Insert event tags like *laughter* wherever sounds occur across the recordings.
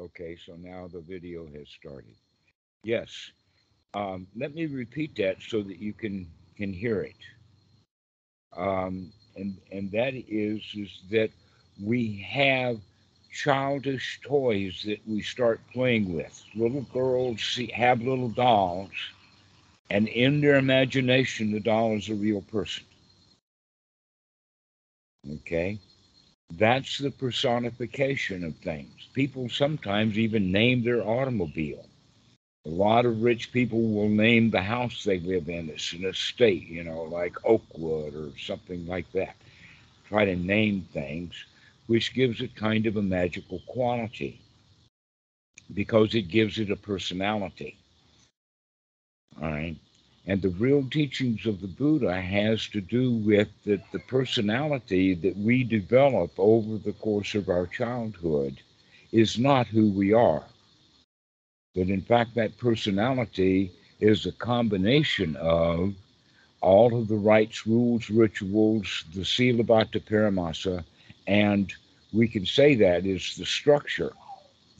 Okay, so now the video has started. Yes. Um, let me repeat that so that you can can hear it. Um, and and that is is that we have childish toys that we start playing with. Little girls see, have little dolls, and in their imagination, the doll is a real person. Okay? That's the personification of things. People sometimes even name their automobile. A lot of rich people will name the house they live in. It's an estate, you know, like Oakwood or something like that. Try to name things, which gives it kind of a magical quality because it gives it a personality. All right. And the real teachings of the Buddha has to do with the, the personality that we develop over the course of our childhood is not who we are. But in fact, that personality is a combination of all of the rites, rules, rituals, the Silabbata Paramasa, and we can say that is the structure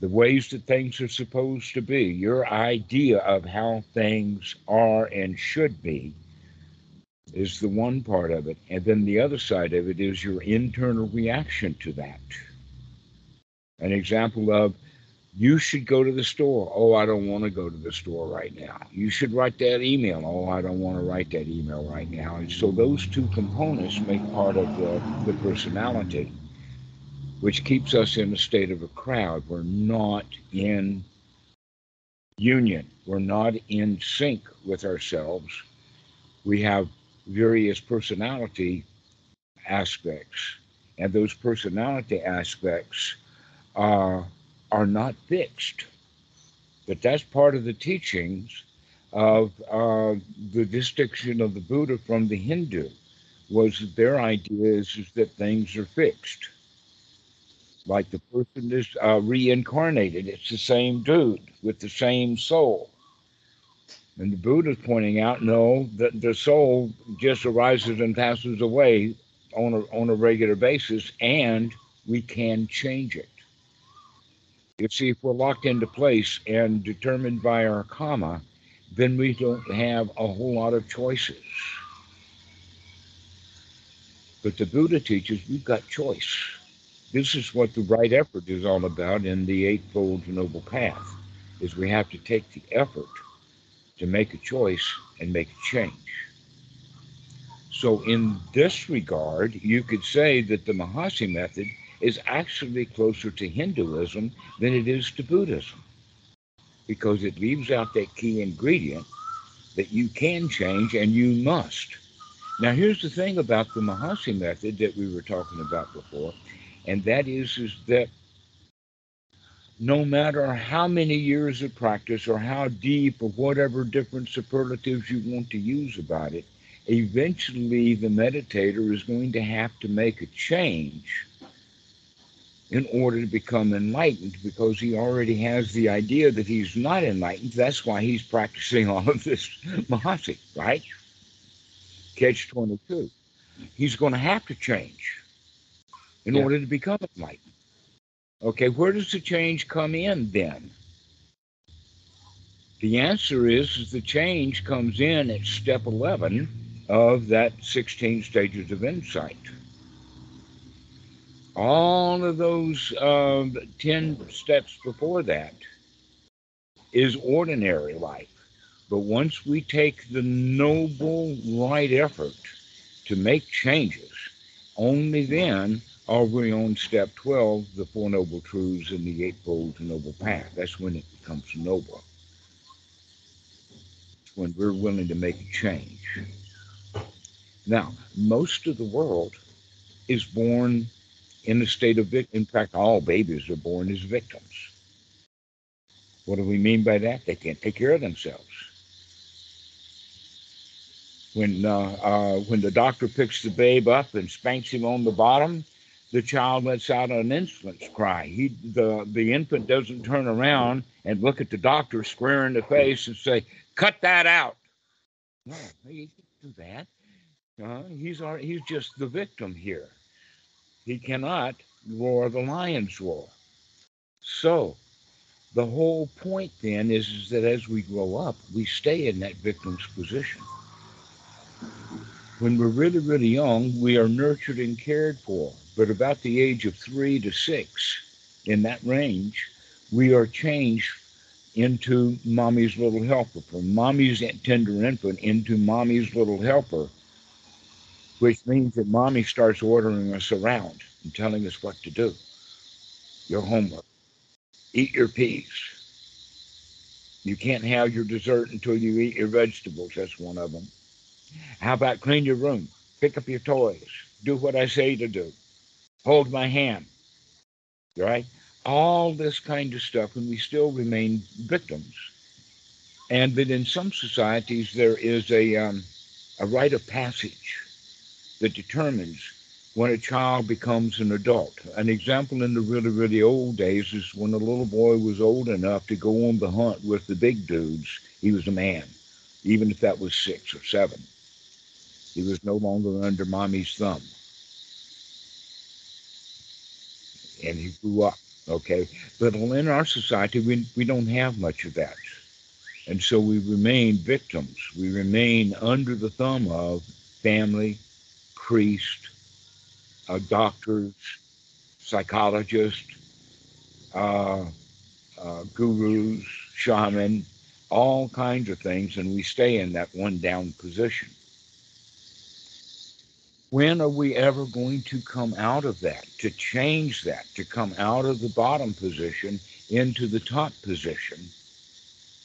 the ways that things are supposed to be, your idea of how things are and should be is the one part of it. And then the other side of it is your internal reaction to that. An example of you should go to the store. Oh, I don't want to go to the store right now. You should write that email. Oh, I don't want to write that email right now. And so those two components make part of the, the personality which keeps us in a state of a crowd. We're not in union, we're not in sync with ourselves. We have various personality aspects, and those personality aspects are, are not fixed. But that's part of the teachings of uh, the distinction of the Buddha from the Hindu was their idea is, is that things are fixed like the person is uh, reincarnated. It's the same dude with the same soul. And the Buddha's pointing out, no, that the soul just arises and passes away on a, on a regular basis, and we can change it. You see, if we're locked into place and determined by our karma, then we don't have a whole lot of choices. But the Buddha teaches we've got choice. This is what the right effort is all about in the Eightfold Noble Path, is we have to take the effort to make a choice and make a change. So in this regard, you could say that the Mahasi method is actually closer to Hinduism than it is to Buddhism because it leaves out that key ingredient that you can change and you must. Now, here's the thing about the Mahasi method that we were talking about before and that is is that no matter how many years of practice or how deep or whatever different superlatives you want to use about it, eventually the meditator is going to have to make a change in order to become enlightened because he already has the idea that he's not enlightened. That's why he's practicing all of this *laughs* Mahasi, right? Catch 22. He's going to have to change in yeah. order to become enlightened. Okay, where does the change come in then? The answer is, is the change comes in at step 11 of that 16 stages of insight. All of those uh, 10 steps before that is ordinary life. But once we take the noble right effort to make changes, only then are we on step 12, the Four Noble Truths and the Eightfold Noble Path? That's when it becomes noble. It's when we're willing to make a change. Now, most of the world is born in a state of victim. In fact, all babies are born as victims. What do we mean by that? They can't take care of themselves. When uh, uh, when the doctor picks the babe up and spanks him on the bottom, the child lets out an infant's cry. He, the, the infant doesn't turn around and look at the doctor square in the face and say, cut that out. No, he can't do that. Uh, he's, our, he's just the victim here. He cannot roar the lion's roar. So the whole point then is, is that as we grow up, we stay in that victim's position. When we're really, really young, we are nurtured and cared for. But about the age of three to six, in that range, we are changed into mommy's little helper, from mommy's tender infant into mommy's little helper, which means that mommy starts ordering us around and telling us what to do. Your homework. Eat your peas. You can't have your dessert until you eat your vegetables. That's one of them. How about clean your room? Pick up your toys. Do what I say to do. Hold my hand. Right? All this kind of stuff, and we still remain victims. And that in some societies, there is a, um, a rite of passage that determines when a child becomes an adult. An example in the really, really old days is when a little boy was old enough to go on the hunt with the big dudes, he was a man, even if that was six or seven. He was no longer under mommy's thumb. And he grew up, okay? But in our society, we, we don't have much of that. And so we remain victims. We remain under the thumb of family, priest, uh, doctors, psychologists, uh, uh, gurus, shaman, all kinds of things, and we stay in that one down position. When are we ever going to come out of that, to change that, to come out of the bottom position into the top position?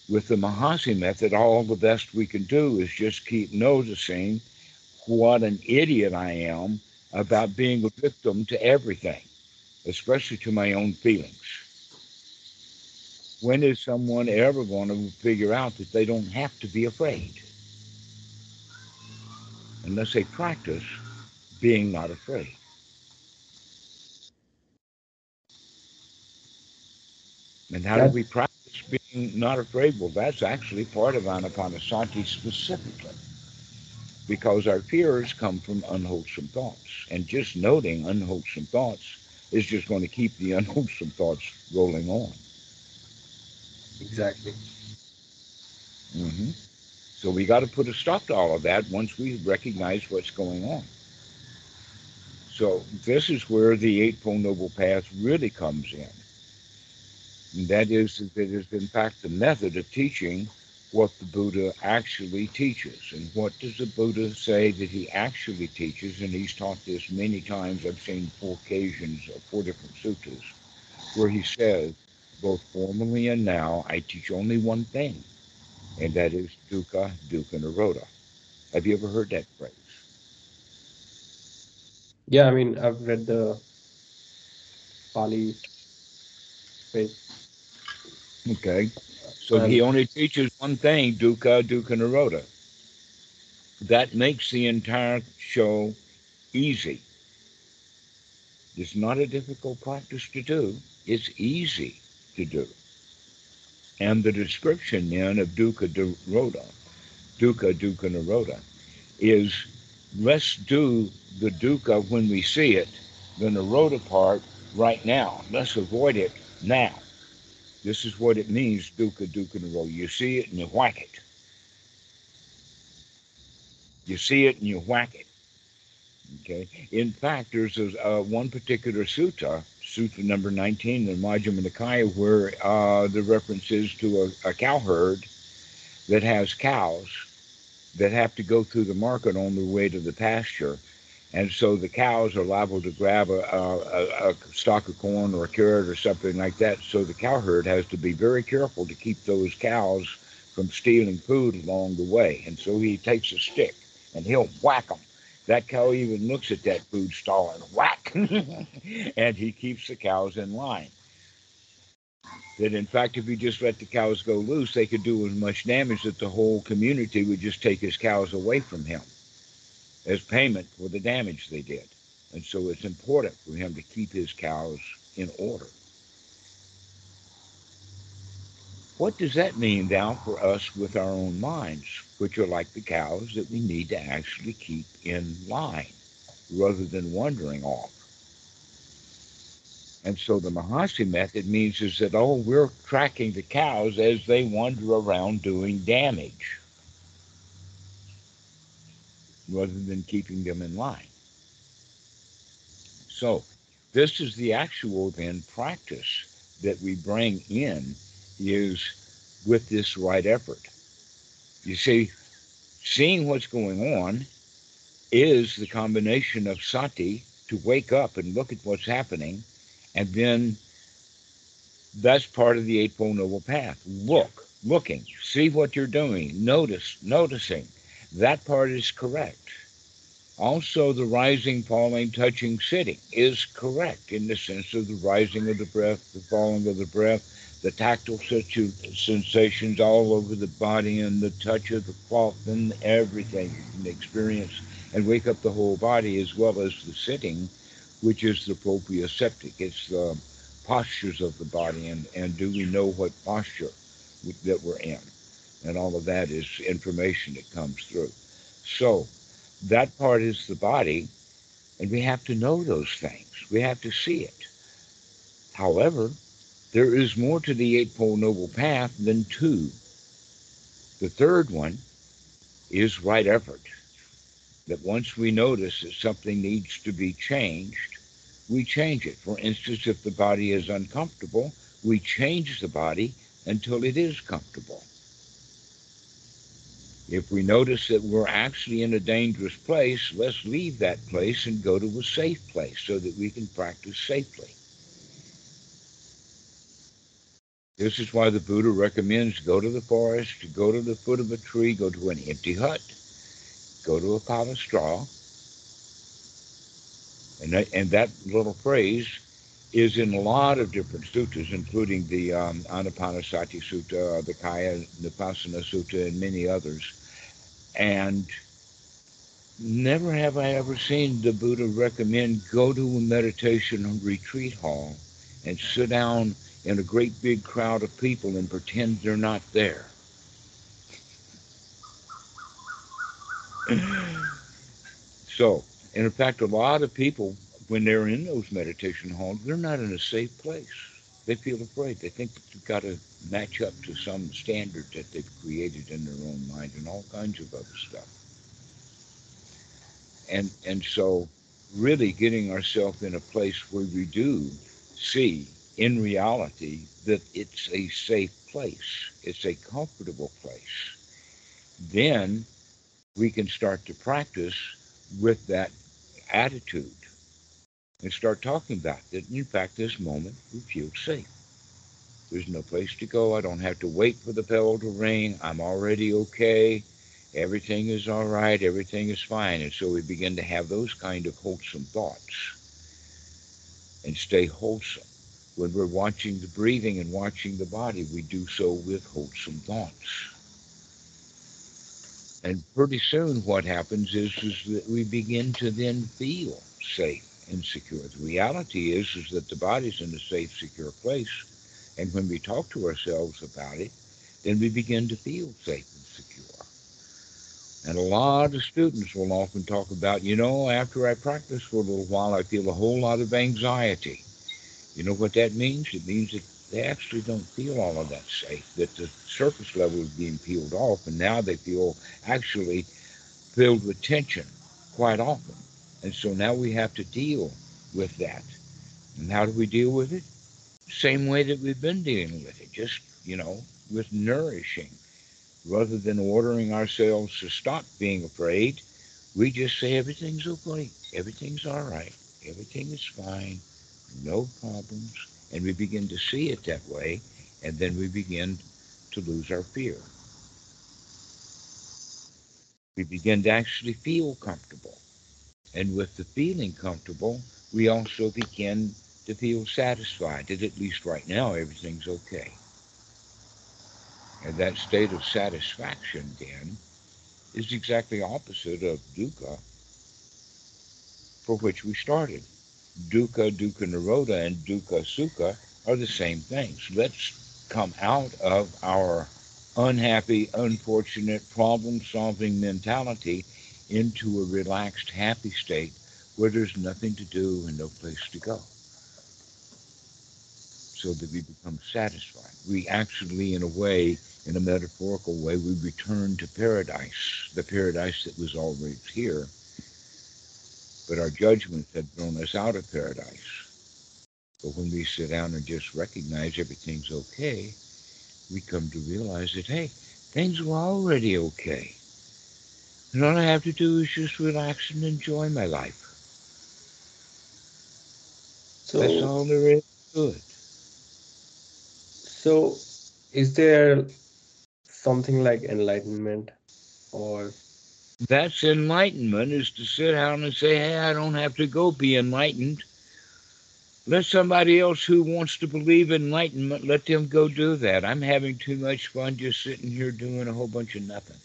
With the Mahasi method, all the best we can do is just keep noticing what an idiot I am about being a victim to everything, especially to my own feelings. When is someone ever going to figure out that they don't have to be afraid? Unless they practice being not afraid. And how do we practice being not afraid? Well, that's actually part of Anapanasati specifically because our fears come from unwholesome thoughts. And just noting unwholesome thoughts is just going to keep the *laughs* unwholesome thoughts rolling on. Exactly. Mm-hmm. So we got to put a stop to all of that once we recognize what's going on. So this is where the Eightfold Noble Path really comes in. And that is that it is in fact the method of teaching what the Buddha actually teaches. And what does the Buddha say that he actually teaches? And he's taught this many times. I've seen four occasions, of four different suttas, where he says, both formally and now, I teach only one thing, and that is dukkha, dukkha nirodha. Have you ever heard that phrase? Yeah, I mean, I've read the Pali phrase. Okay. So uh, he only teaches one thing, dukkha, dukkha nirodha. That makes the entire show easy. It's not a difficult practice to do. It's easy to do. And the description then of dukkha nirodha, dukkha dukkha nirodha, is let's do the dukkha when we see it, the nirodha part right now. Let's avoid it now. This is what it means, dukkha dukkha nirodha. You see it and you whack it. You see it and you whack it. Okay. In fact, there's uh, one particular sutta, sutta number 19 in Majjhima Nikaya, where uh, the reference is to a, a cow herd that has cows that have to go through the market on their way to the pasture and so the cows are liable to grab a, a, a, stalk of corn or a carrot or something like that. So the cow herd has to be very careful to keep those cows from stealing food along the way. And so he takes a stick and he'll whack them. That cow even looks at that food stall and whack, *laughs* and he keeps the cows in line. That in fact, if he just let the cows go loose, they could do as much damage that the whole community would just take his cows away from him as payment for the damage they did. And so it's important for him to keep his cows in order. What does that mean now for us with our own minds, which are like the cows that we need to actually keep in line rather than wandering off? And so the Mahasi method means is that, oh, we're tracking the cows as they wander around doing damage rather than keeping them in line. So this is the actual then practice that we bring in is with this right effort. You see, seeing what's going on is the combination of sati to wake up and look at what's happening, and then that's part of the Eightfold Noble Path. Look, looking, see what you're doing, notice, noticing. That part is correct. Also, the rising, falling, touching, sitting is correct in the sense of the rising of the breath, the falling of the breath, the tactile sensations all over the body and the touch of the cloth and everything and experience and wake up the whole body as well as the sitting, which is the proprioceptic. It's the postures of the body and, and do we know what posture that we're in? And all of that is information that comes through. So that part is the body, and we have to know those things. We have to see it. However, there is more to the Eightfold Noble Path than two. The third one is right effort. That once we notice that something needs to be changed, we change it. For instance, if the body is uncomfortable, we change the body until it is comfortable. If we notice that we're actually in a dangerous place, let's leave that place and go to a safe place so that we can practice safely. This is why the Buddha recommends go to the forest, go to the foot of a tree, go to an empty hut, go to a pile of straw. And that, and that little phrase is in a lot of different sutras, including the um, Anapanasati Sutta, the Kaya Nupassana Sutta, and many others. And never have I ever seen the Buddha recommend go to a meditation retreat hall and sit down in a great big crowd of people and pretend they're not there. So, and in fact, a lot of people, when they're in those meditation halls, they're not in a safe place. They feel afraid. They think that you've got to match up to some standard that they've created in their own mind and all kinds of other stuff. And and so really getting ourselves in a place where we do see in reality that it's a safe place, it's a comfortable place, then we can start to practice with that attitude and start talking about that. In fact, this moment we feel safe. There's no place to go. I don't have to wait for the bell to ring. I'm already okay. Everything is all right. Everything is fine. And so we begin to have those kind of wholesome thoughts and stay wholesome. When we're watching the breathing and watching the body, we do so with wholesome thoughts. And pretty soon what happens is, is that we begin to then feel safe and secure. The reality is, is that the body's in a safe, secure place. And when we talk to ourselves about it, then we begin to feel safe and secure. And a lot of students will often talk about, you know, after I practice for a little while, I feel a whole lot of anxiety. You know what that means? It means that they actually don't feel all of that safe, that the surface level is being peeled off, and now they feel actually filled with tension quite often. And so now we have to deal with that. And how do we deal with it? Same way that we've been dealing with it, just, you know, with nourishing. Rather than ordering ourselves to stop being afraid, we just say everything's okay, everything's all right, everything is fine, no problems, and we begin to see it that way, and then we begin to lose our fear. We begin to actually feel comfortable. And with the feeling comfortable, we also begin to feel satisfied that at least right now everything's okay. And that state of satisfaction then is exactly opposite of dukkha for which we started dukkha, dukkha nirodha, and dukkha sukha are the same things. Let's come out of our unhappy, unfortunate, problem solving mentality into a relaxed, happy state where there's nothing to do and no place to go. so that we become satisfied. We actually, in a way, in a metaphorical way, we return to paradise, the paradise that was always here. But our judgments had thrown us out of paradise. But when we sit down and just recognize everything's okay, we come to realize that, hey, things were already okay. And all I have to do is just relax and enjoy my life. So, That's all there is to it. so is there something like enlightenment or That's enlightenment is to sit down and say, hey, I don't have to go be enlightened. Let somebody else who wants to believe enlightenment, let them go do that. I'm having too much fun just sitting here doing a whole bunch of nothing.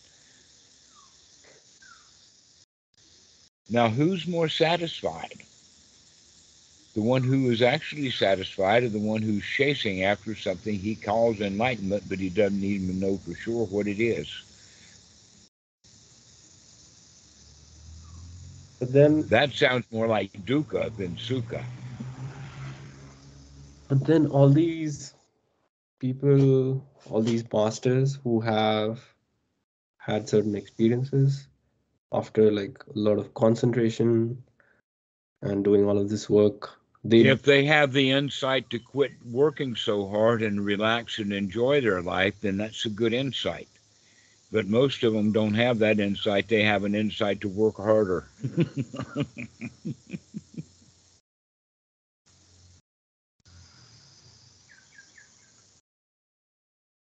Now, who's more satisfied? The one who is actually satisfied or the one who's chasing after something he calls enlightenment, but he doesn't even know for sure what it is? But then That sounds more like dukkha than sukha. but then all these people all these masters who have had certain experiences after like a lot of concentration and doing all of this work they if they have the insight to quit working so hard and relax and enjoy their life, then that's a good insight. But most of them don't have that insight. They have an insight to work harder. *laughs*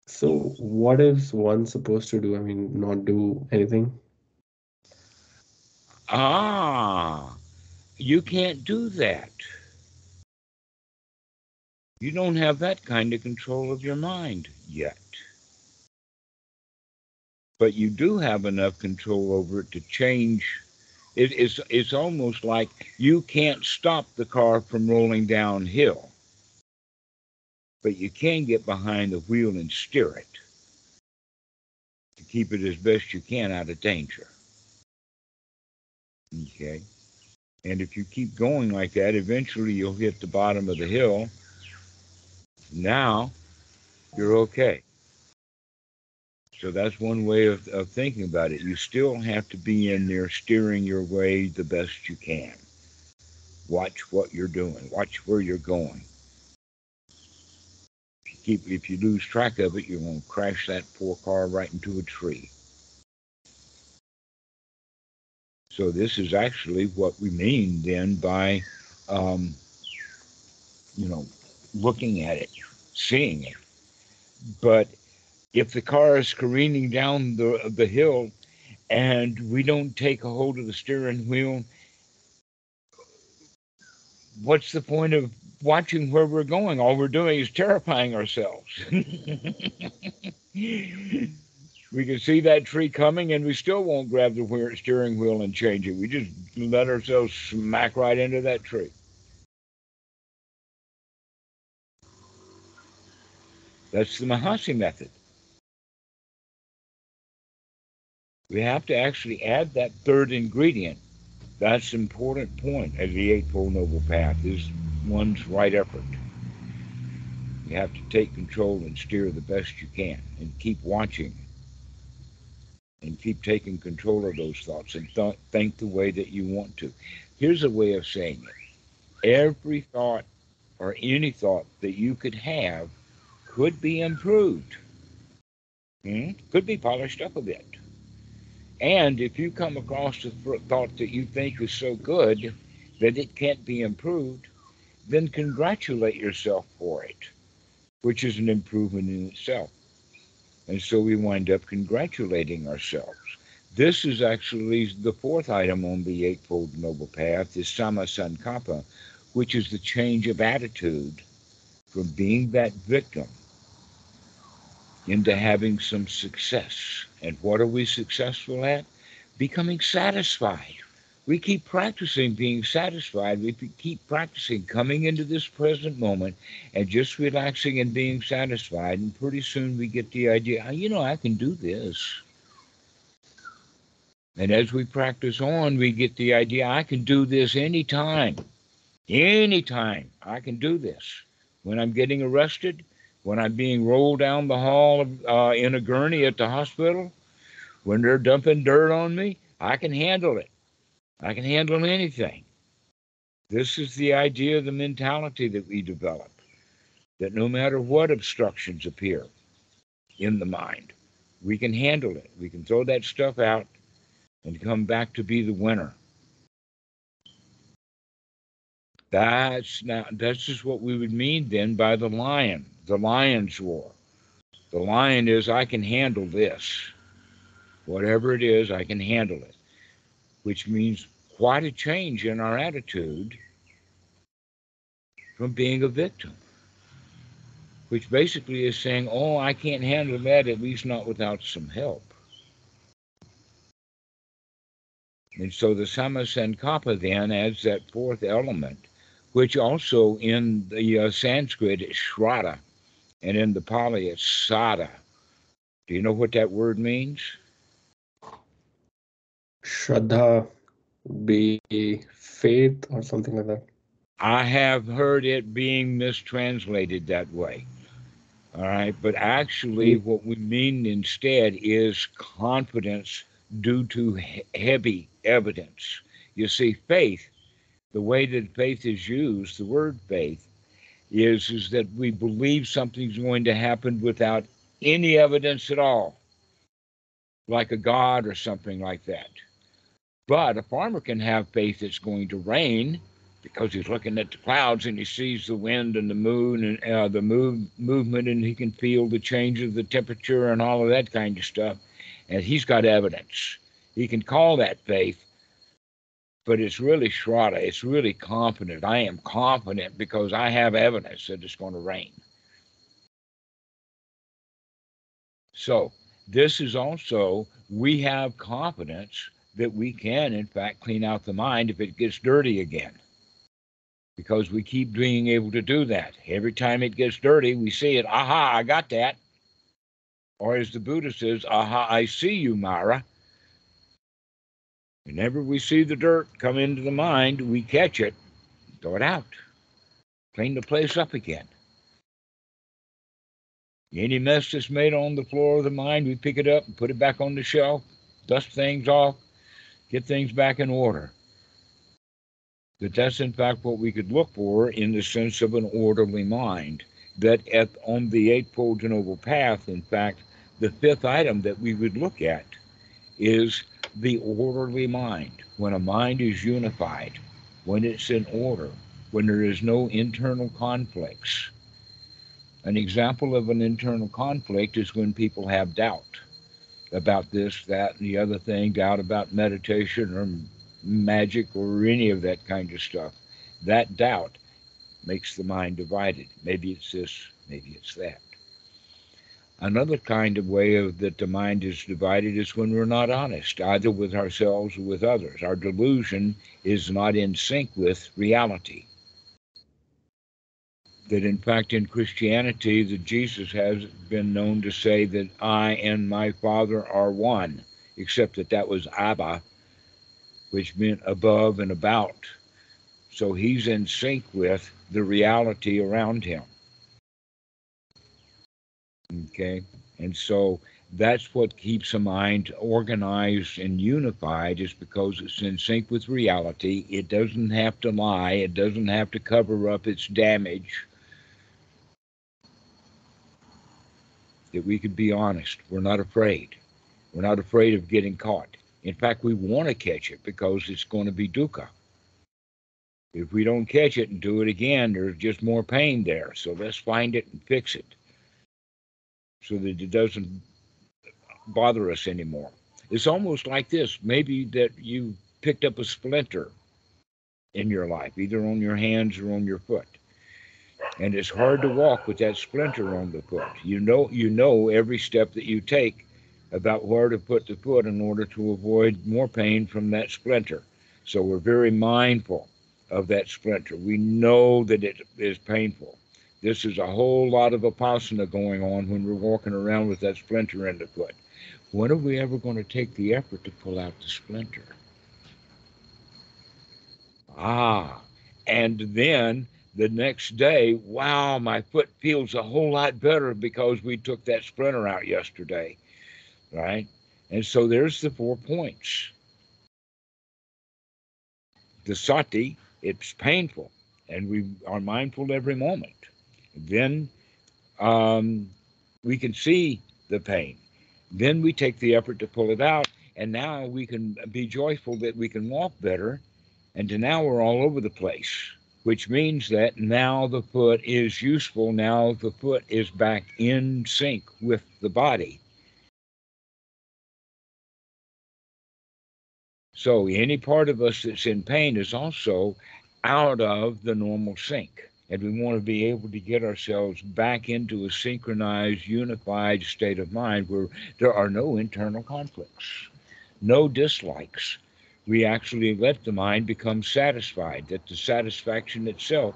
so what is one supposed to do i mean not do anything ah, you can't do that. You don't have that kind of control of your mind yet. But you do have enough control over it to change. It, it's, it's almost like you can't stop the car from rolling downhill, but you can get behind the wheel and steer it to keep it as best you can out of danger. Okay. And if you keep going like that, eventually you'll hit the bottom of the hill. Now you're okay. So that's one way of, of thinking about it. You still have to be in there steering your way the best you can. Watch what you're doing. Watch where you're going. If you keep if you lose track of it, you're going to crash that poor car right into a tree. So this is actually what we mean then by, um, you know, looking at it, seeing it. But if the car is careening down the the hill, and we don't take a hold of the steering wheel, what's the point of watching where we're going? All we're doing is terrifying ourselves. *laughs* we can see that tree coming and we still won't grab the steering wheel and change it. We just let ourselves smack right into that tree. That's the Mahasi method. We have to actually add that third ingredient. That's an important point of the Eightfold Noble Path is one's right effort. You have to take control and steer the best you can and keep watching and keep taking control of those thoughts and th- think the way that you want to. Here's a way of saying it every thought or any thought that you could have could be improved, hmm? could be polished up a bit. And if you come across a thought that you think is so good that it can't be improved, then congratulate yourself for it, which is an improvement in itself. And so we wind up congratulating ourselves. This is actually the fourth item on the Eightfold Noble Path, is Sama Sankappa, which is the change of attitude from being that victim into having some success. And what are we successful at? Becoming satisfied. We keep practicing being satisfied. We keep practicing coming into this present moment and just relaxing and being satisfied. And pretty soon we get the idea, ah, you know, I can do this. And as we practice on, we get the idea, I can do this anytime. Anytime I can do this. when I'm getting arrested, when I'm being rolled down the hall uh, in a gurney at the hospital, when they're dumping dirt on me, I can handle it. I can handle anything. This is the idea, the mentality that we develop that no matter what obstructions appear in the mind, we can handle it. We can throw that stuff out and come back to be the winner. That's now that's just what we would mean then by the lion, the lion's roar. The lion is I can handle this. Whatever it is, I can handle it. Which means quite a change in our attitude from being a victim. Which basically is saying, Oh, I can't handle that, at least not without some help. And so the Samasankappa then adds that fourth element which also in the uh, Sanskrit is Shraddha, and in the Pali it's Saddha. Do you know what that word means? Shraddha be faith or something like that. I have heard it being mistranslated that way. All right, but actually, mm. what we mean instead is confidence due to he- heavy evidence. You see, faith the way that faith is used, the word faith, is, is that we believe something's going to happen without any evidence at all, like a God or something like that. But a farmer can have faith it's going to rain because he's looking at the clouds and he sees the wind and the moon and uh, the move, movement and he can feel the change of the temperature and all of that kind of stuff. And he's got evidence. He can call that faith but it's really Shraddha. It's really confident. I am confident because I have evidence that it's going to rain. So, this is also, we have confidence that we can, in fact, clean out the mind if it gets dirty again. Because we keep being able to do that. Every time it gets dirty, we see it. Aha, I got that. Or as the Buddha says, aha, I see you, Mara. Whenever we see the dirt come into the mind, we catch it, throw it out, clean the place up again. Any mess that's made on the floor of the mind, we pick it up and put it back on the shelf, dust things off, get things back in order. That that's in fact what we could look for in the sense of an orderly mind. That at on the Eightfold Noble Path, in fact, the fifth item that we would look at is the orderly mind. When a mind is unified, when it's in order, when there is no internal conflicts. An example of an internal conflict is when people have doubt about this, that, and the other thing, doubt about meditation or magic or any of that kind of stuff. That doubt makes the mind divided. Maybe it's this, maybe it's that. Another kind of way of that the mind is divided is when we're not honest, either with ourselves or with others. Our delusion is not in sync with reality. That in fact in Christianity that Jesus has been known to say that I and my Father are one, except that that was Abba, which meant above and about. So he's in sync with the reality around him. Okay. And so that's what keeps a mind organized and unified is because it's in sync with reality. It doesn't have to lie. It doesn't have to cover up its damage. That we can be honest. We're not afraid. We're not afraid of getting caught. In fact, we want to catch it because it's going to be dukkha. If we don't catch it and do it again, there's just more pain there. So let's find it and fix it so that it doesn't bother us anymore. It's almost like this maybe that you picked up a splinter in your life, either on your hands or on your foot. And it's hard to walk with that splinter on the foot. You know you know every step that you take about where to put the foot in order to avoid more pain from that splinter. So we're very mindful of that splinter. We know that it is painful. This is a whole lot of vipassana going on when we're walking around with that splinter in the foot. When are we ever going to take the effort to pull out the splinter? Ah, and then the next day, wow, my foot feels a whole lot better because we took that splinter out yesterday, right? And so there's the four points. The sati, it's painful, and we are mindful every moment. Then um, we can see the pain. Then we take the effort to pull it out, and now we can be joyful that we can walk better. And now we're all over the place, which means that now the foot is useful. Now the foot is back in sync with the body. So any part of us that's in pain is also out of the normal sync. And we want to be able to get ourselves back into a synchronized, unified state of mind where there are no internal conflicts, no dislikes. We actually let the mind become satisfied, that the satisfaction itself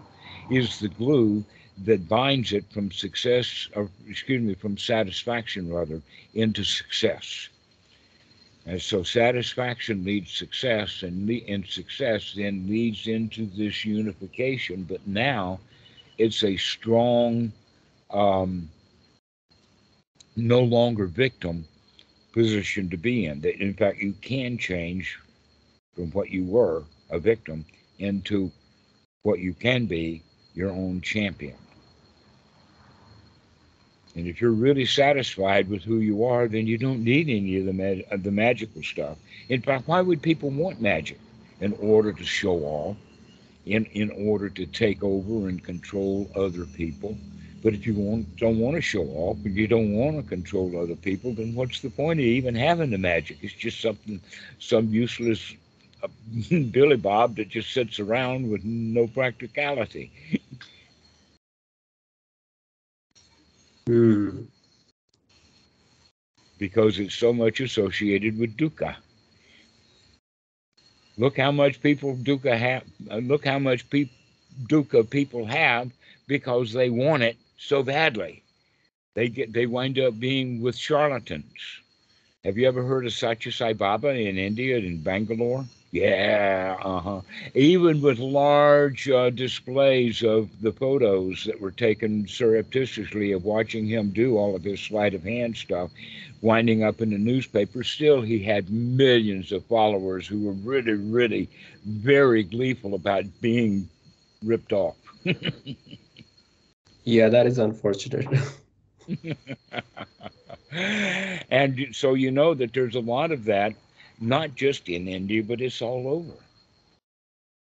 is the glue that binds it from success, or excuse me, from satisfaction rather, into success. And so satisfaction leads success, and, le- and success then leads into this unification. But now it's a strong, um, no longer victim position to be in. That in fact you can change from what you were, a victim, into what you can be, your own champion. And if you're really satisfied with who you are, then you don't need any of the mag- the magical stuff. In fact, why would people want magic? In order to show off, in in order to take over and control other people. But if you want, don't want to show off and you don't want to control other people, then what's the point of even having the magic? It's just something, some useless uh, *laughs* Billy Bob that just sits around with no practicality. *laughs* Hmm. because it's so much associated with dukkha. Look how much people dukkha have. uh, Look how much peop dukkha people have because they want it so badly. They get they wind up being with charlatans. Have you ever heard of Satya Sai Baba in India in Bangalore? Yeah, uh-huh. Even with large uh, displays of the photos that were taken surreptitiously of watching him do all of his sleight of hand stuff, winding up in the newspaper, still he had millions of followers who were really, really very gleeful about being ripped off. *laughs* Yeah, that is unfortunate. *laughs* and so you know that there's a lot of that, not just in India, but it's all over.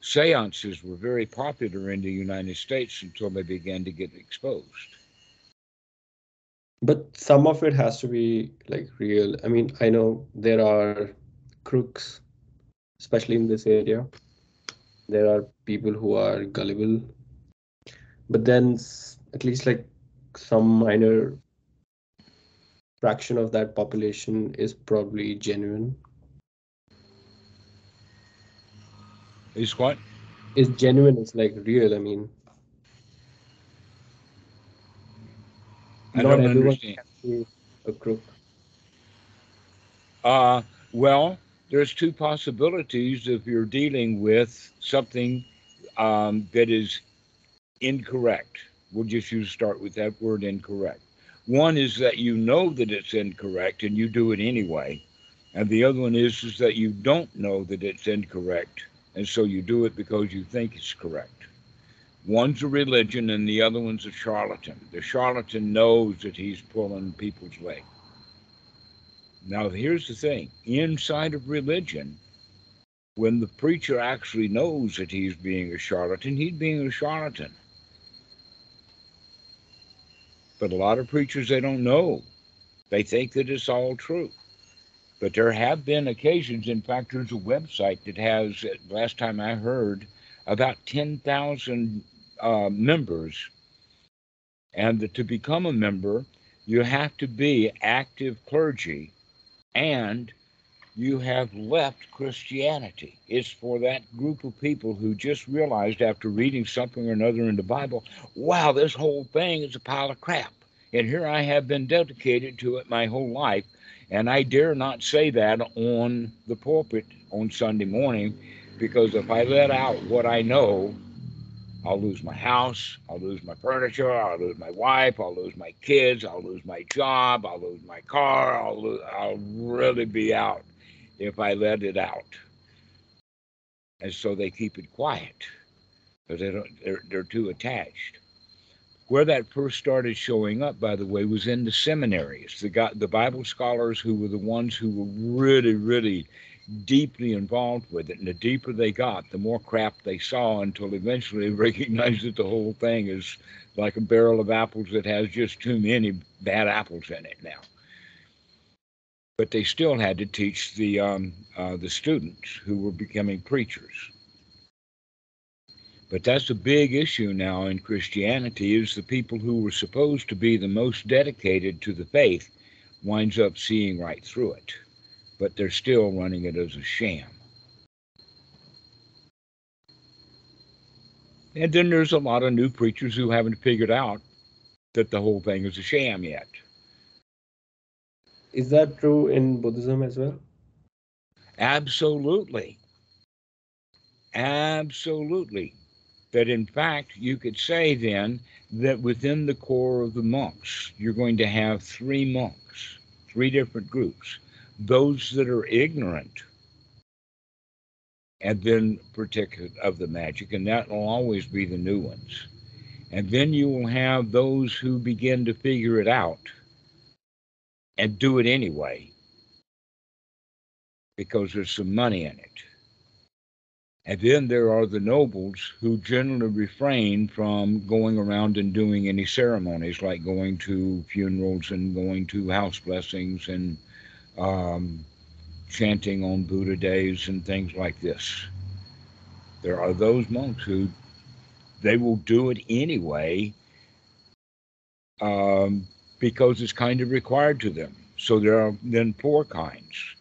Seances were very popular in the United States until they began to get exposed. But some of it has to be like real. I mean, I know there are crooks, especially in this area. There are people who are gullible, but then at least like some minor fraction of that population is probably genuine. Is what? Is genuine is like real. I mean, I don't everyone understand. can be a crook. Uh, well, there's two possibilities if you're dealing with something um, that is incorrect. We'll just use start with that word incorrect. One is that you know that it's incorrect and you do it anyway, and the other one is is that you don't know that it's incorrect, and so you do it because you think it's correct. One's a religion and the other one's a charlatan. The charlatan knows that he's pulling people's leg. Now, here's the thing inside of religion, when the preacher actually knows that he's being a charlatan, he's being a charlatan. But a lot of preachers, they don't know. They think that it's all true. But there have been occasions, in fact, there's a website that has, last time I heard, about 10,000 uh, members. And to become a member, you have to be active clergy and you have left Christianity. It's for that group of people who just realized after reading something or another in the Bible, wow, this whole thing is a pile of crap. And here I have been dedicated to it my whole life. And I dare not say that on the pulpit on Sunday morning because if I let out what I know, I'll lose my house, I'll lose my furniture, I'll lose my wife, I'll lose my kids, I'll lose my job, I'll lose my car, I'll lose, I'll really be out if I let it out. And so they keep it quiet because they don't they're, they're too attached. Where that first started showing up, by the way, was in the seminaries. The got the Bible scholars who were the ones who were really, really deeply involved with it. And the deeper they got, the more crap they saw until eventually they *laughs* recognized that the whole thing is like a barrel of apples that has just too many bad apples in it now. But they still had to teach the um, uh, the students who were becoming preachers. But that's a big issue now in Christianity is the people who were supposed to be the most dedicated to the faith winds up seeing right through it but they're still running it as a sham. And then there's a lot of new preachers who haven't figured out that the whole thing is a sham yet. Is that true in Buddhism as well? Absolutely. Absolutely. That in fact, you could say then that within the core of the monks, you're going to have three monks, three different groups those that are ignorant and then protect of the magic, and that will always be the new ones. And then you will have those who begin to figure it out and do it anyway because there's some money in it. And then there are the nobles who generally refrain from going around and doing any ceremonies like going to funerals and going to house blessings and um, chanting on Buddha days and things like this. There are those monks who they will do it anyway um, because it's kind of required to them. So there are then four kinds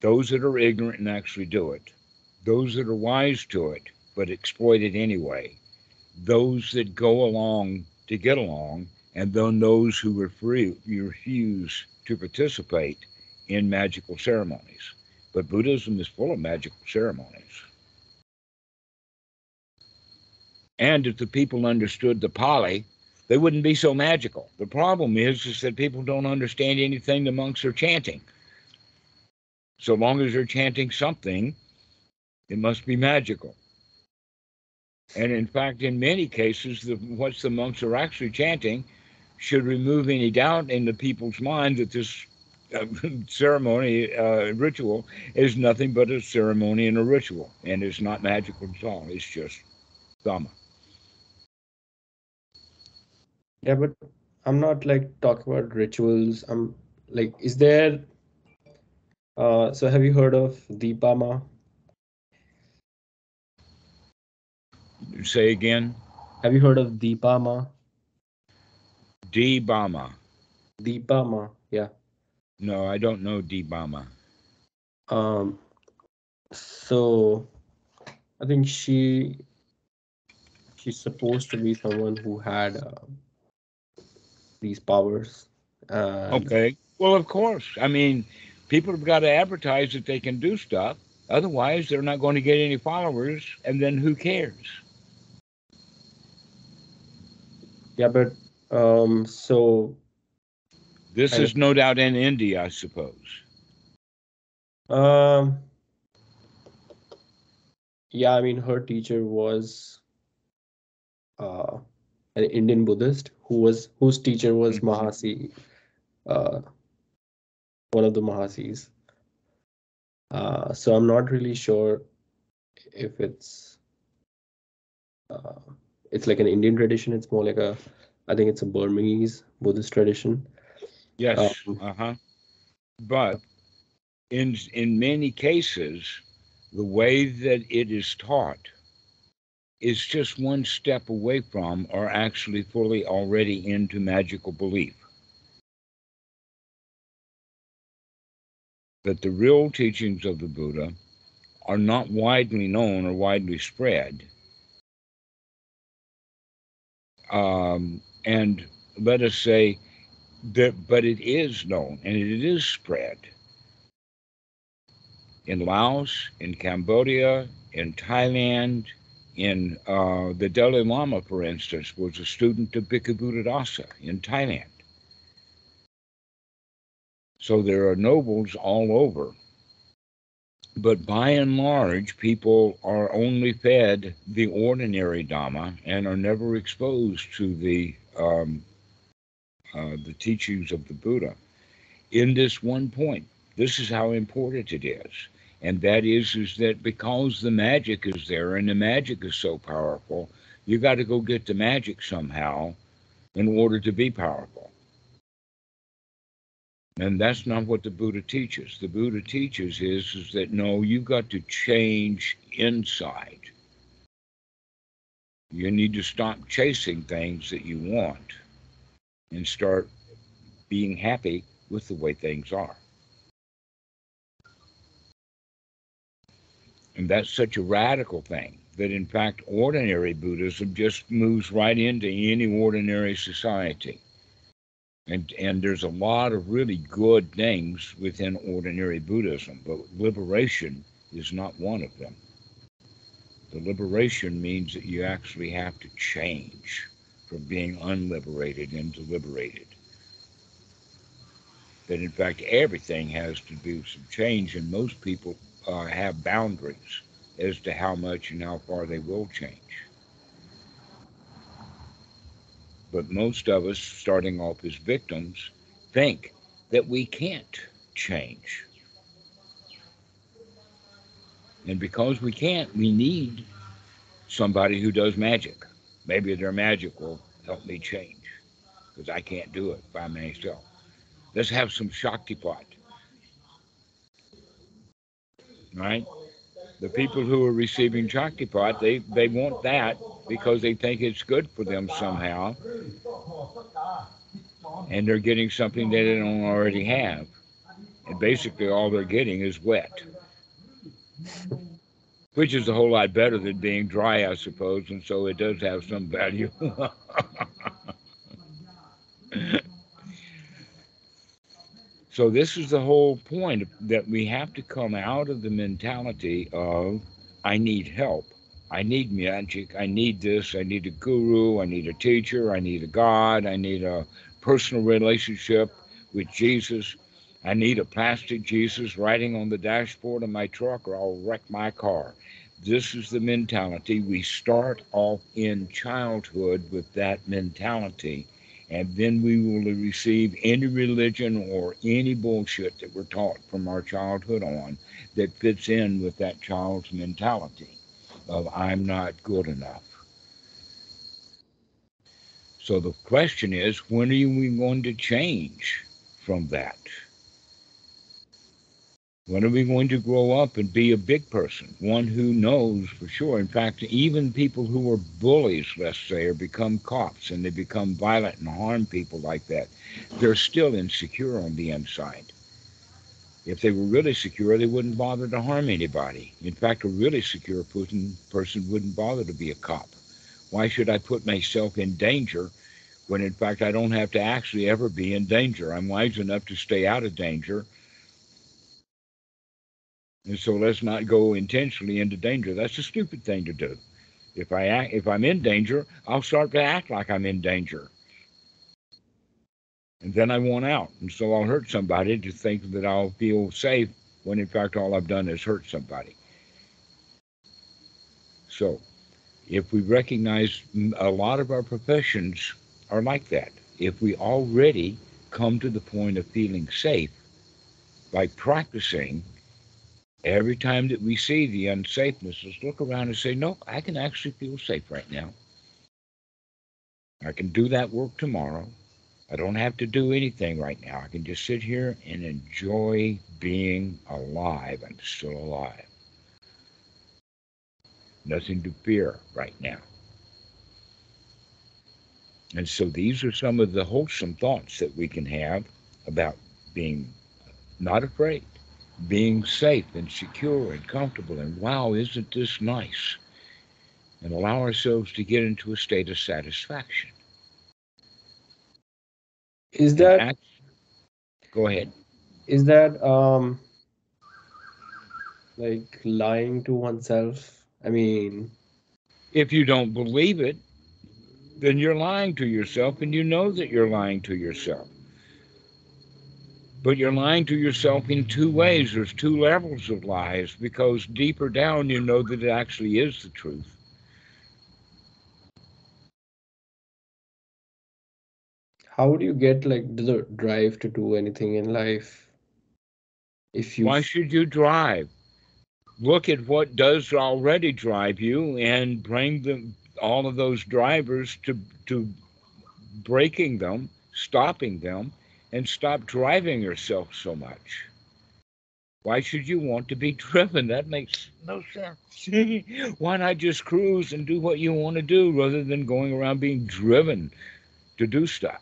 those that are ignorant and actually do it, those that are wise to it but exploit it anyway, those that go along to get along, and then those who refuse to participate in magical ceremonies. But Buddhism is full of magical ceremonies. And if the people understood the Pali, they wouldn't be so magical. The problem is, is that people don't understand anything the monks are chanting. So long as they're chanting something, it must be magical. And in fact, in many cases, the, what the monks are actually chanting should remove any doubt in the people's mind that this uh, *laughs* ceremony uh, ritual is nothing but a ceremony and a ritual, and it's not magical at all. It's just dhamma. Yeah, but I'm not like talking about rituals. I'm like, is there? Uh, so have you heard of Dipa Ma? Say again. Have you heard of Dipa Ma? Deepama. Dipa Ma, yeah. No, I don't know Dipa Ma. Um, so I think she she's supposed to be someone who had uh, these powers. okay. Well, of course. I mean, people have got to advertise that they can do stuff. Otherwise, they're not going to get any followers, and then who cares? Yeah, but um, so this is no doubt in India, I suppose. Um, yeah, I mean, her teacher was uh, an Indian Buddhist who was whose teacher was mm-hmm. Mahasi, uh, one of the Mahasis. Uh, so I'm not really sure if it's uh, it's like an Indian tradition. It's more like a I think it's a Burmese Buddhist tradition. Yes. Um, uh huh. But in in many cases, the way that it is taught is just one step away from, or actually fully already into magical belief. That the real teachings of the Buddha are not widely known or widely spread. Um, and let us say that, but it is known and it is spread in Laos, in Cambodia, in Thailand, in uh, the Dalai Lama, for instance, was a student of Bhikkhu Buddhadasa in Thailand. So there are nobles all over. But by and large, people are only fed the ordinary Dhamma and are never exposed to the um, uh, the teachings of the Buddha. In this one point, this is how important it is and that is is that because the magic is there and the magic is so powerful you got to go get the magic somehow in order to be powerful and that's not what the buddha teaches. The buddha teaches is, is that no you've got to change inside. You need to stop chasing things that you want and start being happy with the way things are. And that's such a radical thing that, in fact, ordinary Buddhism just moves right into any ordinary society. And, and there's a lot of really good things within ordinary Buddhism, but liberation is not one of them. The liberation means that you actually have to change from being unliberated into liberated. That in fact everything has to do with some change, and most people uh, have boundaries as to how much and how far they will change. But most of us, starting off as victims, think that we can't change. And because we can't, we need somebody who does magic. Maybe their magic will help me change because I can't do it by myself. Let's have some Shaktipat right? The people who are receiving Shaktipat, they, they want that because they think it's good for them somehow. And they're getting something they don't already have. And basically, all they're getting is wet, which is a whole lot better than being dry, I suppose. And so it does have some value. *laughs* So this is the whole point that we have to come out of the mentality of I need help. I need magic. I need this. I need a guru. I need a teacher. I need a God. I need a personal relationship with Jesus. I need a plastic Jesus riding on the dashboard of my truck or I'll wreck my car. This is the mentality. We start off in childhood with that mentality and then we will receive any religion or any bullshit that we're taught from our childhood on that fits in with that child's mentality of I'm not good enough. So the question is, when are we going to change from that? When are we going to grow up and be a big person, one who knows for sure? In fact, even people who are bullies, let's say, or become cops and they become violent and harm people like that, they're still insecure on the inside. If they were really secure, they wouldn't bother to harm anybody. In fact, a really secure person wouldn't bother to be a cop. Why should I put myself in danger when, in fact, I don't have to actually ever be in danger? I'm wise enough to stay out of danger and so let's not go intentionally into danger. That's a stupid thing to do. If I act, if I'm in danger, I'll start to act like I'm in danger. And then I want out. And so I'll hurt somebody to think that I'll feel safe when in fact all I've done is hurt somebody. So if we recognize a lot of our professions are like that, if we already come to the point of feeling safe by practicing every time that we see the unsafeness, let's look around and say, no, I can actually feel safe right now. I can do that work tomorrow. I don't have to do anything right now. I can just sit here and enjoy being alive. I'm still alive. Nothing to fear right now. And so these are some of the wholesome thoughts that we can have about being not afraid being safe and secure and comfortable and wow, isn't this nice? And allow ourselves to get into a state of satisfaction. Is that go ahead. Is that um like lying to oneself? I mean, If you don't believe it, then you're lying to yourself and you know that you're lying to yourself. But you're lying to yourself in two ways. There's two levels of lies because deeper down you know that it actually is the truth. How do you get like the drive to do anything in life? If you Why should you drive? Look at what does already drive you and bring them all of those drivers to to breaking them, stopping them, and stop driving yourself so much. Why should you want to be *laughs* driven? That makes no sense. *laughs* Why not just cruise and do what you want to do rather than going around being driven to do stuff?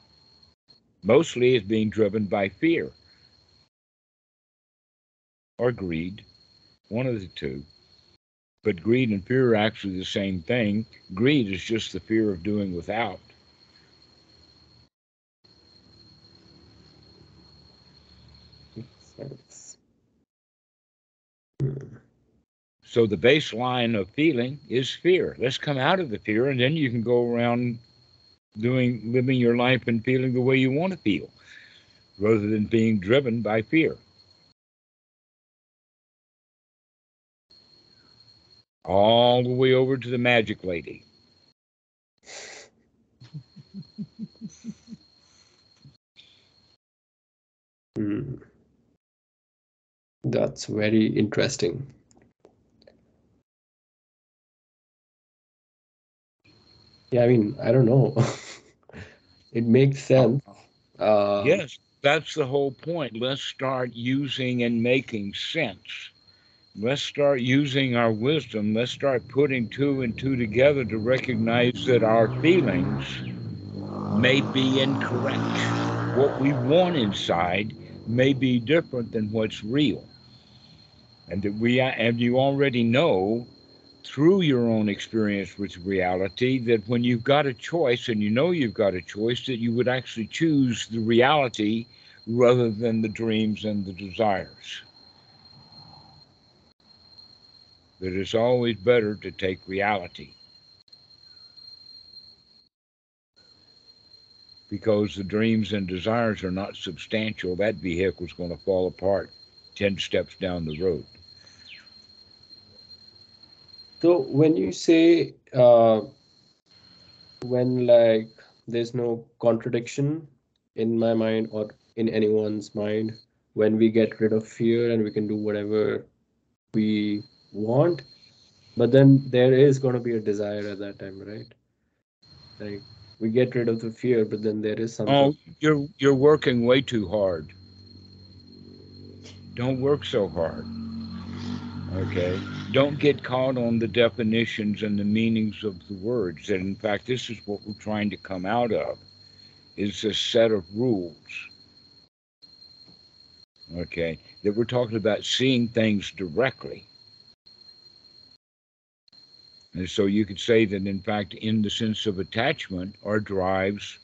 Mostly it's being driven by fear or greed, one of the two. But greed and fear are actually the same thing. Greed is just the fear of doing without. Sense. So the baseline of feeling is fear. Let's come out of the fear, and then you can go around doing, living your life and feeling the way you want to feel, rather than being driven by fear. All the way over to the magic lady. *laughs* Hmm. That's very interesting. Yeah, I mean, I don't know. *laughs* It makes sense. Uh, Yes, that's the whole point. Let's start using and making sense. Let's start using our wisdom. Let's start putting two and two together to recognize that our feelings may be incorrect. What we want inside may be different than what's real. And that we and you already know through your own experience with reality that when you've got a choice and you know you've got a choice that you would actually choose the reality rather than the dreams and the desires. That it's always better to take reality. Because the dreams and desires are not substantial, that vehicle's going to fall apart 10 steps down the road. So when you say uh, when like there's no contradiction in my mind or in anyone's mind, when we get rid of fear and we can do whatever we want, but then there is going to be a desire at that time, right? Like we get rid of the fear, but then there is something. Oh, you're you're working way too hard. Don't work so hard. Okay. Don't get caught on the definitions and the meanings of the words. And in fact, this is what we're trying to come out of is a set of rules. Okay. That we're talking about seeing things directly. And so you could say that in fact, in the sense of attachment or drives,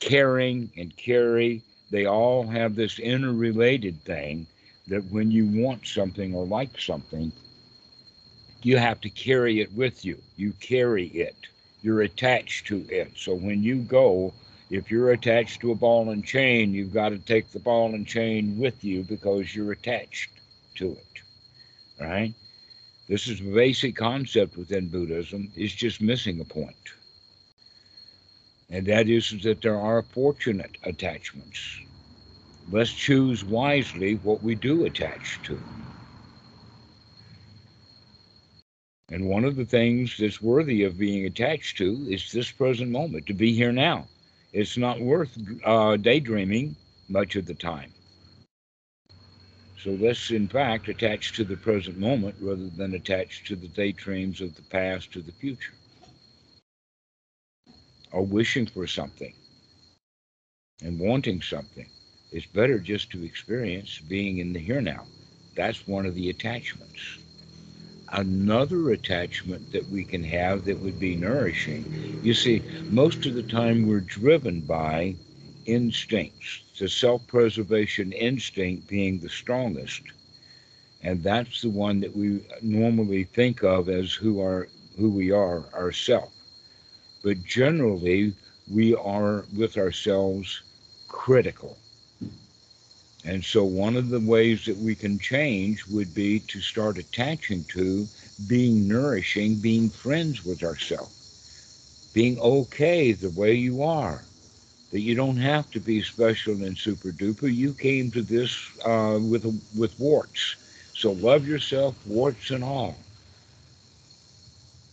caring and carry, they all have this interrelated thing that when you want something or like something, you have to carry it with you. You carry it. You're attached to it. So when you go, if you're attached to a ball and chain, you've got to take the ball and chain with you because you're attached to it. Right? This is a basic concept within Buddhism. It's just missing a point. And that is that there are fortunate attachments. Let's choose wisely what we do attach to. And one of the things that's worthy of being attached to is this present moment, to be here now. It's not worth uh, daydreaming much of the time. So let's, in fact, attach to the present moment rather than attach to the daydreams of the past or the future. Or wishing for something and wanting something. It's better just to experience being in the here now. That's one of the attachments. Another attachment that we can have that would be nourishing. You see, most of the time we're driven by instincts, the self preservation instinct being the strongest. And that's the one that we normally think of as who are who we are ourselves. But generally, we are with ourselves critical. And so, one of the ways that we can change would be to start attaching to being nourishing, being friends with ourselves, being okay the way you are, that you don't have to be special and super duper. You came to this uh, with with warts, so love yourself, warts and all.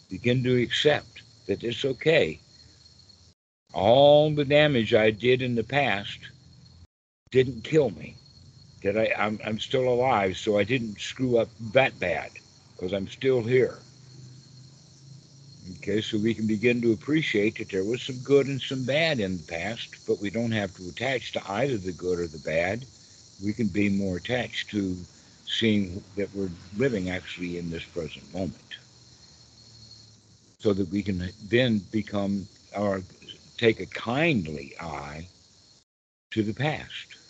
Begin to accept that it's okay. All the damage I did in the past didn't kill me. That I, I'm, I'm still alive, so I didn't screw up that bad because I'm still here. Okay, so we can begin to appreciate that there was some good and some bad in the past, but we don't have to attach to either the good or the bad. We can be more attached to seeing that we're living actually in this present moment. So that we can then become or take a kindly eye to the past.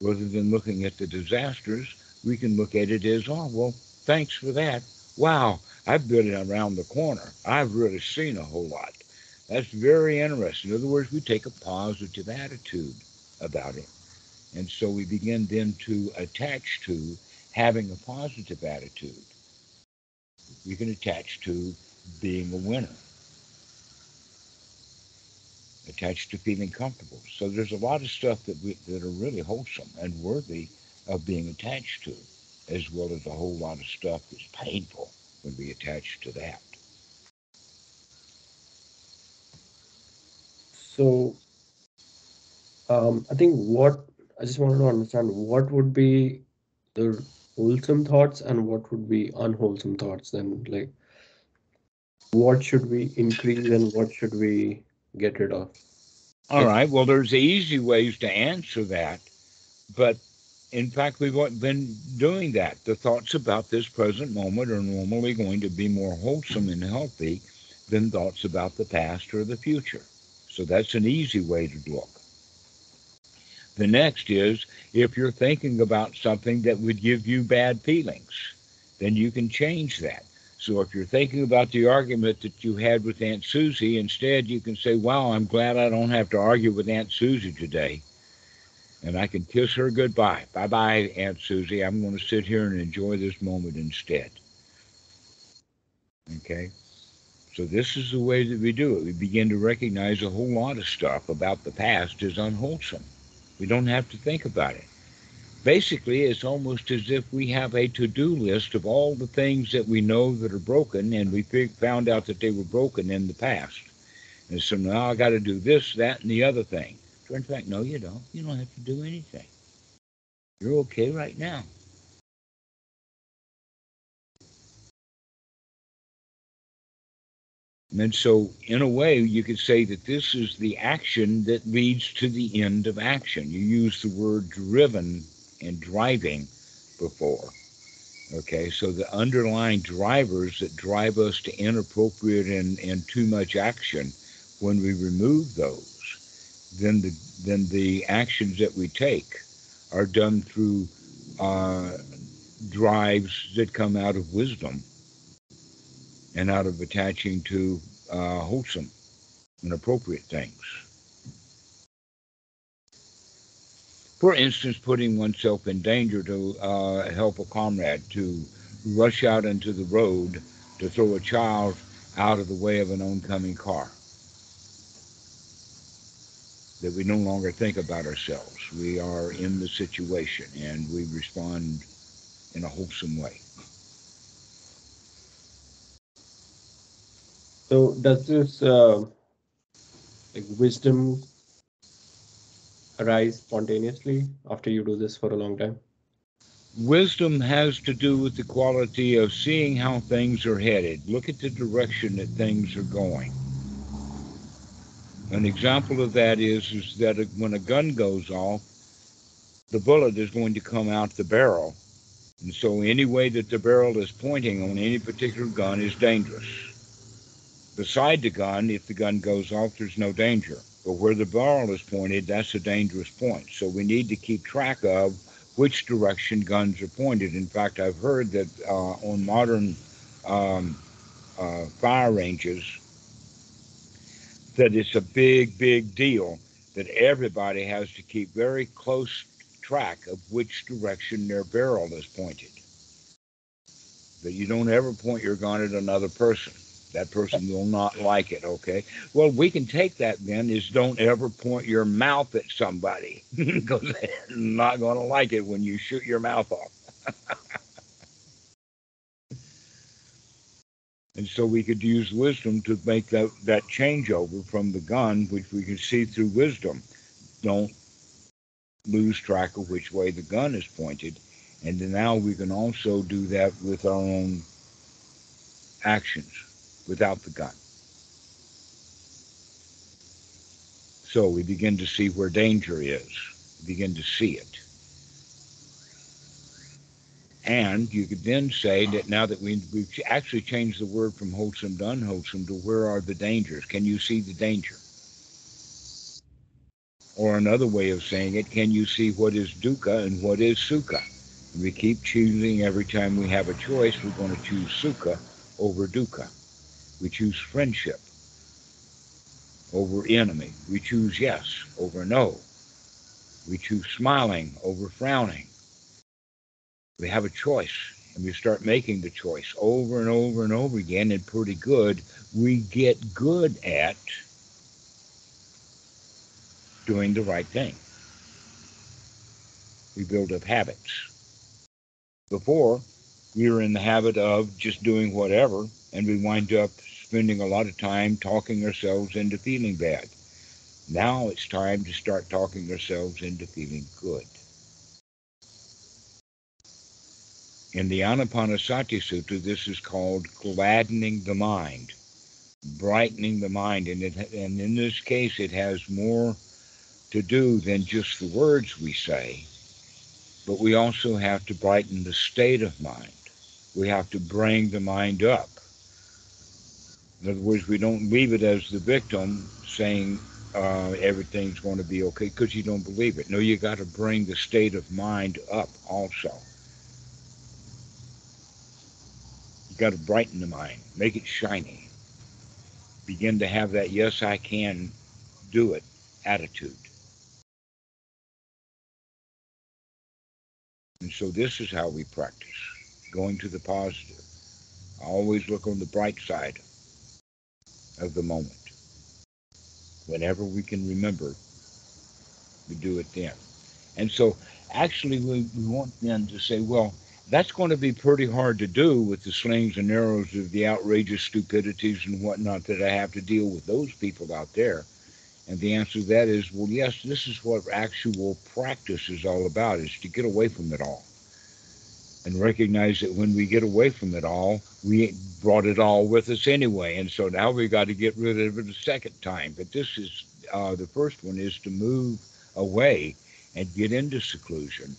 Rather than looking at the disasters, we can look at it as, oh, well, thanks for that. Wow, I've been around the corner. I've really seen a whole lot. That's very interesting. In other words, we take a positive attitude about it. And so we begin then to attach to having a positive attitude. We can attach to being a winner, attached to feeling comfortable. So there's a lot of stuff that we, that are really wholesome and worthy of being attached to, as well as a whole lot of stuff that's painful when we attach to that. So, um, I think what I just wanted to understand what would be the wholesome thoughts and what would be unwholesome thoughts. Then, like, what should we increase and what should we get rid of? All right. Well, there's easy ways to answer that, but in fact, we've been doing that. The thoughts about this present moment are normally going to be more wholesome and healthy than thoughts about the past or the future. So that's an easy way to look. The next is if you're thinking about something that would give you bad feelings, then you can change that. So if you're thinking about the argument that you had with Aunt Susie, instead you can say, Wow, I'm glad I don't have to argue with Aunt Susie today and I can kiss her goodbye. Bye bye, Aunt Susie. I'm going to sit here and enjoy this moment instead. Okay? So, this is the way that we do it. We begin to recognize a whole lot of stuff about the past is unwholesome. We don't have to think about it. Basically, it's almost as if we have a to do list of all the things that we know that are broken, and we found out that they were broken in the past. And so now I got to do this, that, and the other thing. In fact, no, you don't. You don't have to do anything. You're okay right now. And so, in a way, you could say that this is the action that leads to the end of action. You use the word driven and driving before. Okay, so the underlying drivers that drive us to inappropriate and, and too much action, when we remove those, then the then the actions that we take are done through uh, drives that come out of wisdom and out of attaching to uh, wholesome and appropriate things. For instance, putting oneself in danger to uh, help a comrade, to rush out into the road to throw a child out of the way of an oncoming car that we no longer think about ourselves. We are in the situation and we respond in a wholesome way. So, does this uh, like wisdom arise spontaneously after you do this for a long time? Wisdom has to do with the quality of seeing how things are headed. Look at the direction that things are going an example of that is, is that when a gun goes off, the bullet is going to come out the barrel. And so any way that the barrel is pointing on any particular gun is dangerous. Beside the gun, if the gun goes off, there's no danger. But where the barrel is pointed, that's a dangerous point. So we need to keep track of which direction guns are pointed. In fact, I've heard that uh, on modern um, uh, fire ranges that it's a big, big deal that everybody has to keep very close track of which direction their barrel is pointed. That you don't ever point your gun at another person. That person will not like it, okay? Well, we can take that then is don't ever point your mouth at somebody *laughs* because they're not going to like it when you shoot your mouth off. *laughs* And so we could use wisdom to make that, that changeover from the gun, which we can see through wisdom. Don't lose track of which way the gun is pointed. And now we can also do that with our own actions without the gun. So we begin to see where danger is, we begin to see it. And you could then say that now that we, we've actually changed the word from wholesome to unwholesome to where are the dangers? Can you see the danger? Or another way of saying it, can you see what is dukkha and what is sukha? we keep choosing every time we have a choice, we're going to choose sukha over dukkha. We choose friendship over enemy. We choose yes over no. We choose smiling over frowning we have a choice and we start making the choice over and over and over again and pretty good we get good at doing the right thing we build up habits before we were in the habit of just doing whatever and we wind up spending a lot of time talking ourselves into feeling bad now it's time to start talking ourselves into feeling good In the Anapanasati Sutta, this is called gladdening the mind, brightening the mind. And, it, and in this case, it has more to do than just the words we say, but we also have to brighten the state of mind. We have to bring the mind up. In other words, we don't leave it as the victim saying uh, everything's going to be okay because you don't believe it. No, you got to bring the state of mind up also. You got to brighten the mind, make it shiny. Begin to have that yes, I can do it attitude. And so this is how we practice going to the positive. I always look on the bright side of the moment. Whenever we can remember, we do it then. And so actually we, we want then to say, well, that's going to be pretty hard to do with the slings and arrows of the outrageous stupidities and whatnot that I have to deal with those people out there. And the answer to that is, well, yes, this is what actual practice is all about, is to get away from it all. And recognize that when we get away from it all, we brought it all with us anyway. And so now we got to get rid of it a second time. But this is, uh, the first one is to move away and get into seclusion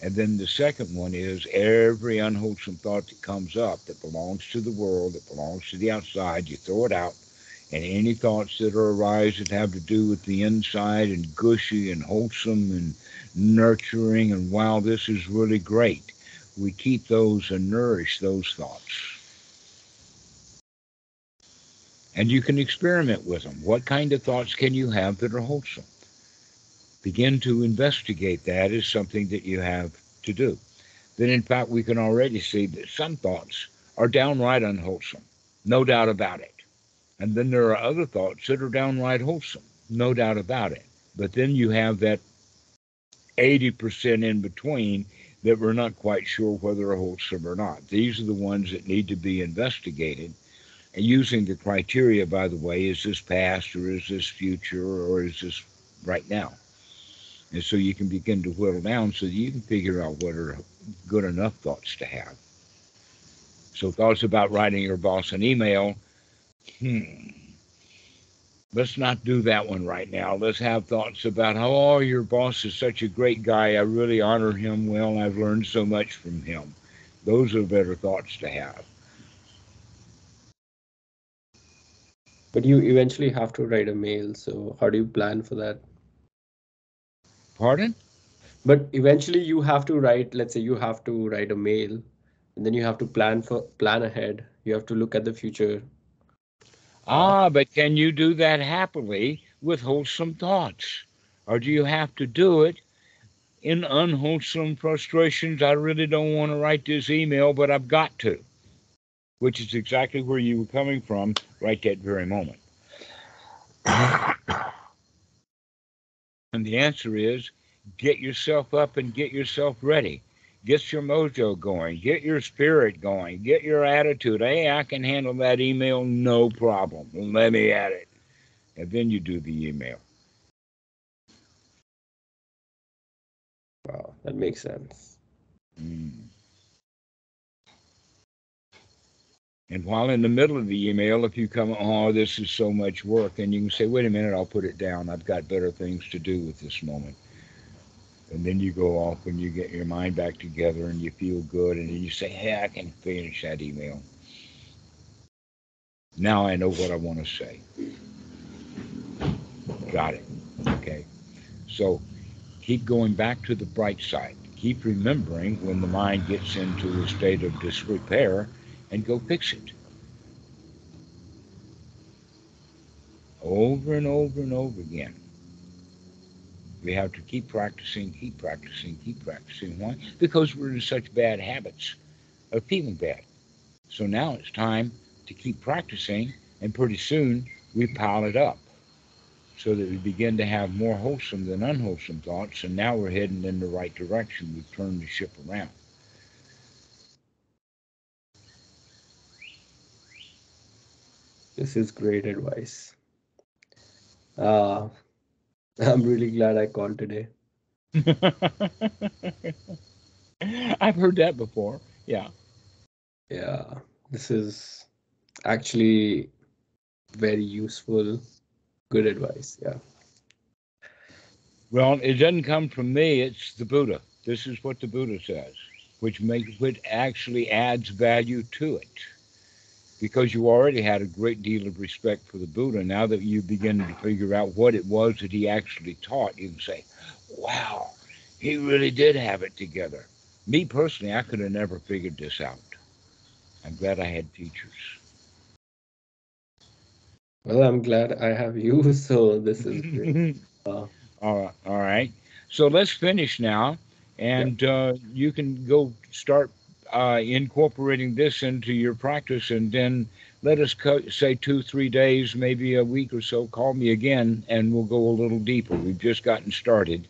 and then the second one is every unwholesome thought that comes up that belongs to the world, that belongs to the outside, you throw it out. And any thoughts that arise that have to do with the inside and gushy and wholesome and nurturing and wow, this is really great. We keep those and nourish those thoughts. And you can experiment with them. What kind of thoughts can you have that are wholesome? begin to investigate that is something that you have to do. Then, in fact, we can already see that some thoughts are downright unwholesome, no doubt about it. And then there are other thoughts that are downright wholesome, no doubt about it. But then you have that 80% in between that we're not quite sure whether are wholesome or not. These are the ones that need to be investigated. Using the criteria, by the way, is this past or is this future or is this right now? And so you can begin to whittle down so that you can figure out what are good enough thoughts to have. So thoughts about writing your boss an email, hmm, let's not do that one right now. Let's have thoughts about how, oh, your boss is such a great guy. I really honor him well. I've learned so much from him. Those are better thoughts to have. But you eventually have to write a mail. So how do you plan for that? Pardon? But eventually you have to write, let's say you have to write a mail. and then you have to plan for plan ahead. You have to look at the future. Ah, but can you do that happily with wholesome thoughts? Or do you have to do it in unwholesome frustrations? I really don't want to write this email, but I've got to, which is exactly where you were coming from right that very moment. *coughs* and the answer is get yourself up and get yourself ready. Get your mojo going, get your spirit going, get your attitude. Hey, I can handle that email, no problem. Let me at it. And then you do the email. Wow, that makes sense. Mm. And while in the middle of the email, if you come, oh, this is so much work, and you can say, wait a minute, I'll put it down. I've got better things to do with this moment. And then you go off and you get your mind back together and you feel good. And then you say, hey, I can finish that email. Now I know what I want to say. Got it. Okay. So keep going back to the bright side. Keep remembering when the mind gets into a state of disrepair and go fix it. Over and over and over again. We have to keep practicing, keep practicing, keep practicing. Why? Because we're in such bad habits of feeling bad. So now it's time to keep practicing, and pretty soon we pile it up so that we begin to have more wholesome than unwholesome thoughts, and now we're heading in the right direction. We've turned the ship around. This is great advice. Uh, *laughs* I'm really glad I called today. *laughs* I've heard that before. Yeah. Yeah, this is actually very useful, good advice. Yeah. Well, it doesn't come from me, it's the Buddha. This is what the Buddha says, which makes which actually adds value to it because you already had a great deal of respect for the Buddha. Now that you begin to figure out what it was that he actually taught, you can say, wow, he really did have it together. Me personally, I could have never figured this out. I'm glad I had teachers. Well, I'm glad I have you, *laughs* so this is great. *laughs* Uh, all right, all right. So let's finish now, and uh, you can go start uh, incorporating this into your practice, and then let us co- say two, three days, maybe a week or so. Call me again, and we'll go a little deeper. We've just gotten started.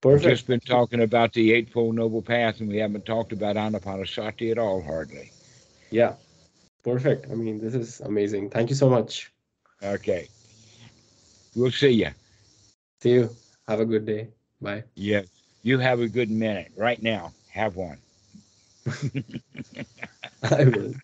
perfect. We've just been talking about the Eightfold Noble Path, and we haven't talked about Anapanasati at all, hardly. Yeah, perfect. I mean, this is amazing. Thank you so much. Okay. We'll see you. See you. Have a good day. Bye. Yes. You have a good minute right now. Have one. *laughs* I would.